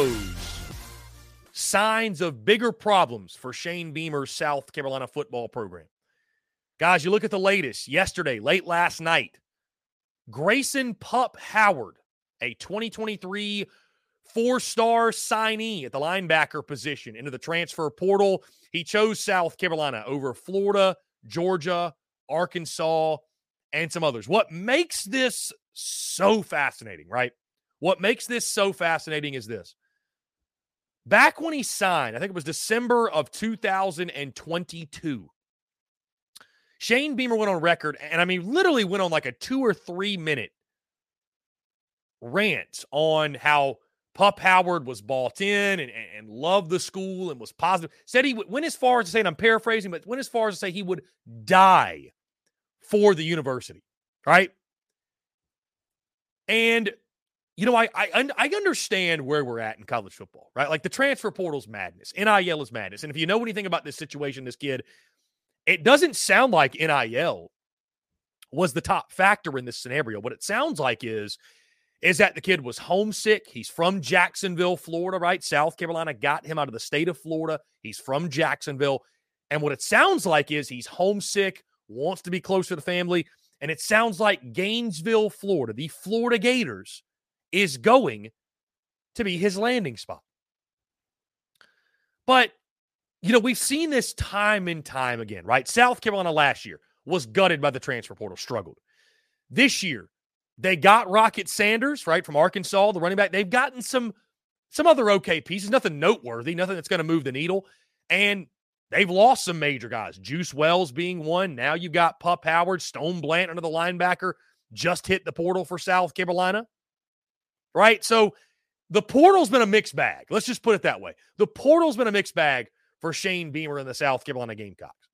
Woes signs of bigger problems for Shane Beamer's South Carolina football program. Guys, you look at the latest yesterday, late last night. Grayson Pup Howard, a 2023 four star signee at the linebacker position into the transfer portal. He chose South Carolina over Florida, Georgia, Arkansas, and some others. What makes this so fascinating, right? What makes this so fascinating is this Back when he signed, I think it was December of 2022. Shane Beamer went on record, and I mean, literally went on like a two or three minute rant on how Pup Howard was bought in and, and loved the school and was positive. Said he went as far as to say, and I'm paraphrasing, but went as far as to say he would die for the university, right? And you know, I, I I understand where we're at in college football, right? Like the transfer portal's madness, NIL is madness, and if you know anything about this situation, this kid, it doesn't sound like NIL was the top factor in this scenario. What it sounds like is is that the kid was homesick. He's from Jacksonville, Florida, right? South Carolina got him out of the state of Florida. He's from Jacksonville, and what it sounds like is he's homesick, wants to be closer to the family, and it sounds like Gainesville, Florida, the Florida Gators is going to be his landing spot. But you know, we've seen this time and time again, right? South Carolina last year was gutted by the transfer portal, struggled. This year, they got Rocket Sanders, right, from Arkansas, the running back. They've gotten some some other okay pieces, nothing noteworthy, nothing that's going to move the needle. And they've lost some major guys. Juice Wells being one. Now you've got Pup Howard, Stone Blant under the linebacker, just hit the portal for South Carolina. Right? So the portal's been a mixed bag. Let's just put it that way. The portal's been a mixed bag for Shane Beamer and the South Carolina Gamecocks.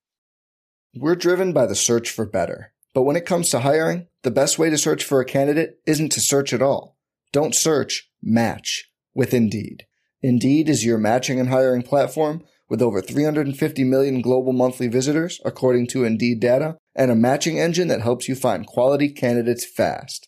We're driven by the search for better. But when it comes to hiring, the best way to search for a candidate isn't to search at all. Don't search, match with Indeed. Indeed is your matching and hiring platform with over 350 million global monthly visitors, according to Indeed data, and a matching engine that helps you find quality candidates fast.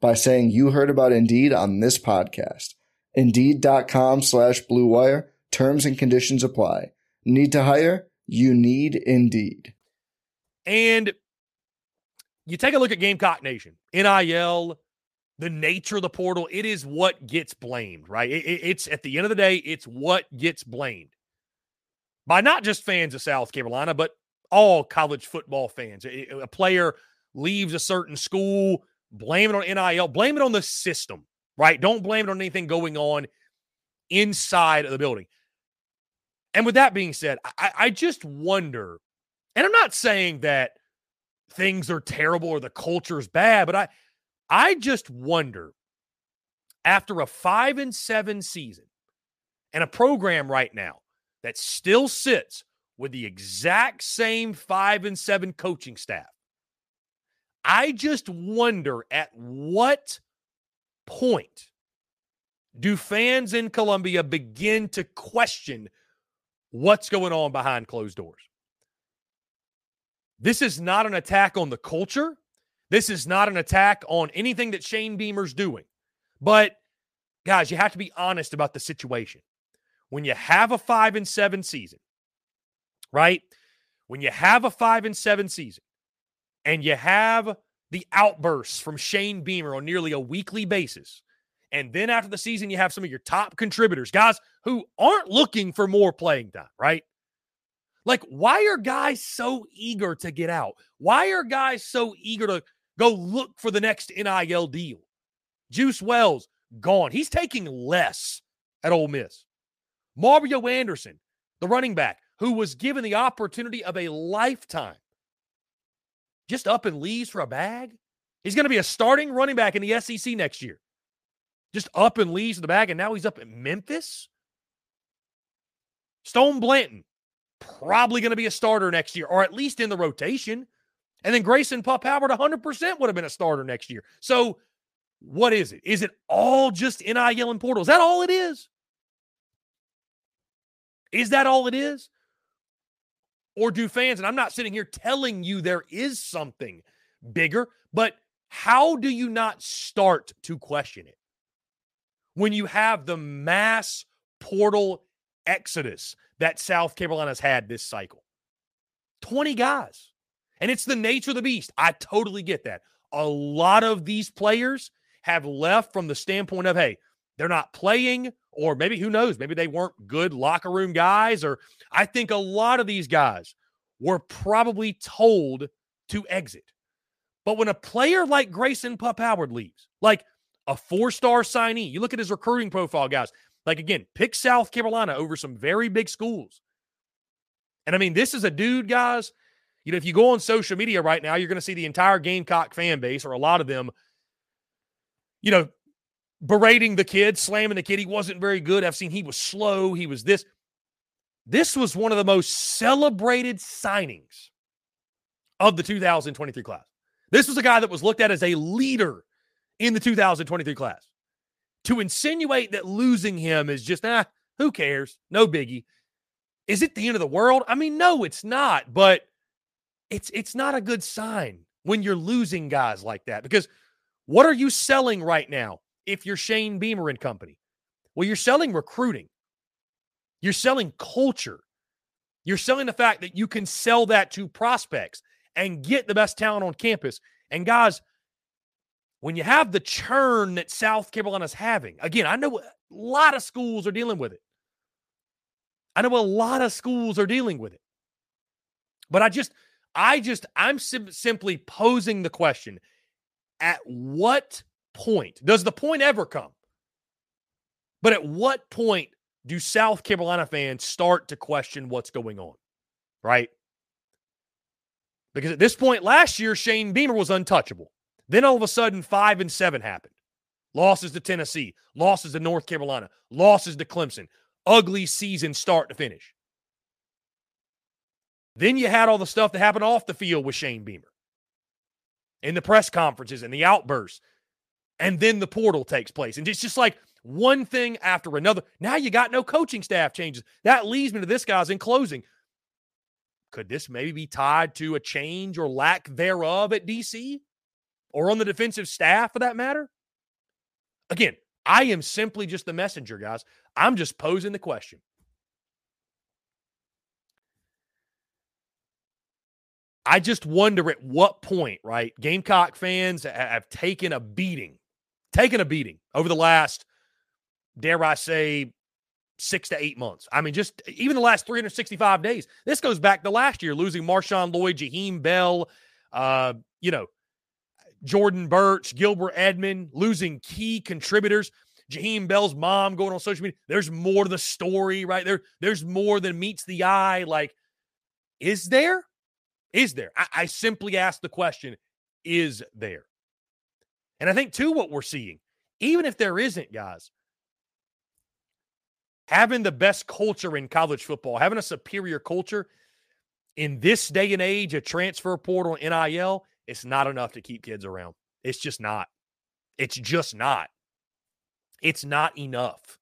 by saying you heard about Indeed on this podcast. Indeed.com slash Blue Wire. Terms and conditions apply. Need to hire? You need Indeed. And you take a look at Gamecock Nation, NIL, the nature of the portal, it is what gets blamed, right? It, it, it's at the end of the day, it's what gets blamed by not just fans of South Carolina, but all college football fans. A player leaves a certain school, blame it on NIL, blame it on the system, right? Don't blame it on anything going on inside of the building. And with that being said, I, I just wonder, and I'm not saying that things are terrible or the culture is bad, but I I just wonder after a five and seven season and a program right now that still sits with the exact same five and seven coaching staff. I just wonder at what point do fans in Columbia begin to question what's going on behind closed doors? This is not an attack on the culture. This is not an attack on anything that Shane Beamer's doing. But guys, you have to be honest about the situation. When you have a 5 and 7 season, right? When you have a 5 and 7 season and you have the outbursts from Shane Beamer on nearly a weekly basis, and then after the season you have some of your top contributors, guys who aren't looking for more playing time, right? Like, why are guys so eager to get out? Why are guys so eager to go look for the next NIL deal? Juice Wells, gone. He's taking less at Ole Miss. Mario Anderson, the running back, who was given the opportunity of a lifetime, just up and leaves for a bag. He's going to be a starting running back in the SEC next year. Just up and leaves in the bag, and now he's up at Memphis. Stone Blanton, probably going to be a starter next year, or at least in the rotation. And then Grayson Pup Howard, 100% would have been a starter next year. So, what is it? Is it all just NIL and portal? Is that all it is? Is that all it is? Or do fans, and I'm not sitting here telling you there is something bigger, but how do you not start to question it? When you have the mass portal exodus that South Carolina's had this cycle. 20 guys. And it's the nature of the beast. I totally get that. A lot of these players have left from the standpoint of, hey, they're not playing, or maybe who knows, maybe they weren't good locker room guys. Or I think a lot of these guys were probably told to exit. But when a player like Grayson Pup Howard leaves, like a four star signee, you look at his recruiting profile, guys, like again, pick South Carolina over some very big schools. And I mean, this is a dude, guys. You know, if you go on social media right now, you're going to see the entire Gamecock fan base, or a lot of them, you know, berating the kid, slamming the kid. He wasn't very good. I've seen he was slow. He was this. This was one of the most celebrated signings of the 2023 class. This was a guy that was looked at as a leader in the 2023 class to insinuate that losing him is just, ah, who cares? No biggie. Is it the end of the world? I mean, no, it's not, but it's it's not a good sign when you're losing guys like that because what are you selling right now if you're Shane Beamer and company? Well, you're selling recruiting. You're selling culture. You're selling the fact that you can sell that to prospects and get the best talent on campus. And guys, when you have the churn that South Carolina's having, again, I know a lot of schools are dealing with it. I know a lot of schools are dealing with it. But I just, I just, I'm sim- simply posing the question at what point does the point ever come? But at what point do South Carolina fans start to question what's going on? Right? Because at this point last year, Shane Beamer was untouchable. Then all of a sudden, five and seven happened. Losses to Tennessee, losses to North Carolina, losses to Clemson. Ugly season start to finish. Then you had all the stuff that happened off the field with Shane Beamer in the press conferences and the outbursts. And then the portal takes place. And it's just like one thing after another. Now you got no coaching staff changes. That leads me to this, guys, in closing. Could this maybe be tied to a change or lack thereof at DC or on the defensive staff for that matter? Again, I am simply just the messenger, guys. I'm just posing the question. I just wonder at what point, right? Gamecock fans have taken a beating, taken a beating over the last, dare I say, six to eight months. I mean, just even the last 365 days. This goes back to last year, losing Marshawn Lloyd, Jaheim Bell, uh, you know, Jordan Burch, Gilbert Edmond, losing key contributors. Jaheim Bell's mom going on social media. There's more to the story, right? There, there's more than meets the eye. Like, is there? Is there? I, I simply ask the question, is there? And I think, too, what we're seeing, even if there isn't, guys, having the best culture in college football, having a superior culture in this day and age, a transfer portal NIL, it's not enough to keep kids around. It's just not. It's just not. It's not enough.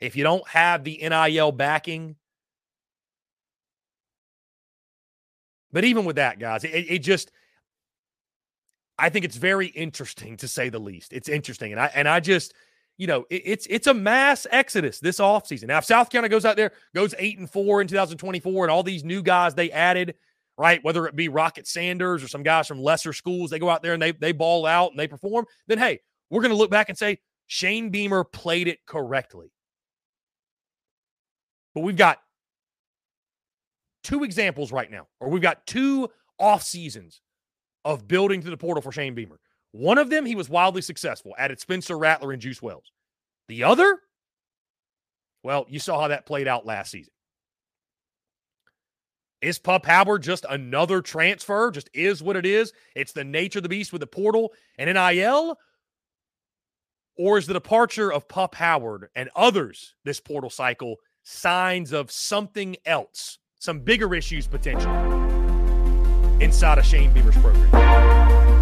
If you don't have the NIL backing, But even with that, guys, it, it just I think it's very interesting to say the least. It's interesting. And I and I just, you know, it, it's it's a mass exodus this offseason. Now, if South Carolina goes out there, goes eight and four in 2024, and all these new guys they added, right? Whether it be Rocket Sanders or some guys from lesser schools, they go out there and they they ball out and they perform, then hey, we're gonna look back and say Shane Beamer played it correctly. But we've got two examples right now, or we've got two off seasons of building to the portal for Shane Beamer. One of them, he was wildly successful, added Spencer Rattler and Juice Wells. The other, well, you saw how that played out last season. Is Pup Howard just another transfer? Just is what it is? It's the nature of the beast with the portal and NIL? Or is the departure of Pup Howard and others this portal cycle signs of something else? some bigger issues potentially inside of Shane Beamer's program.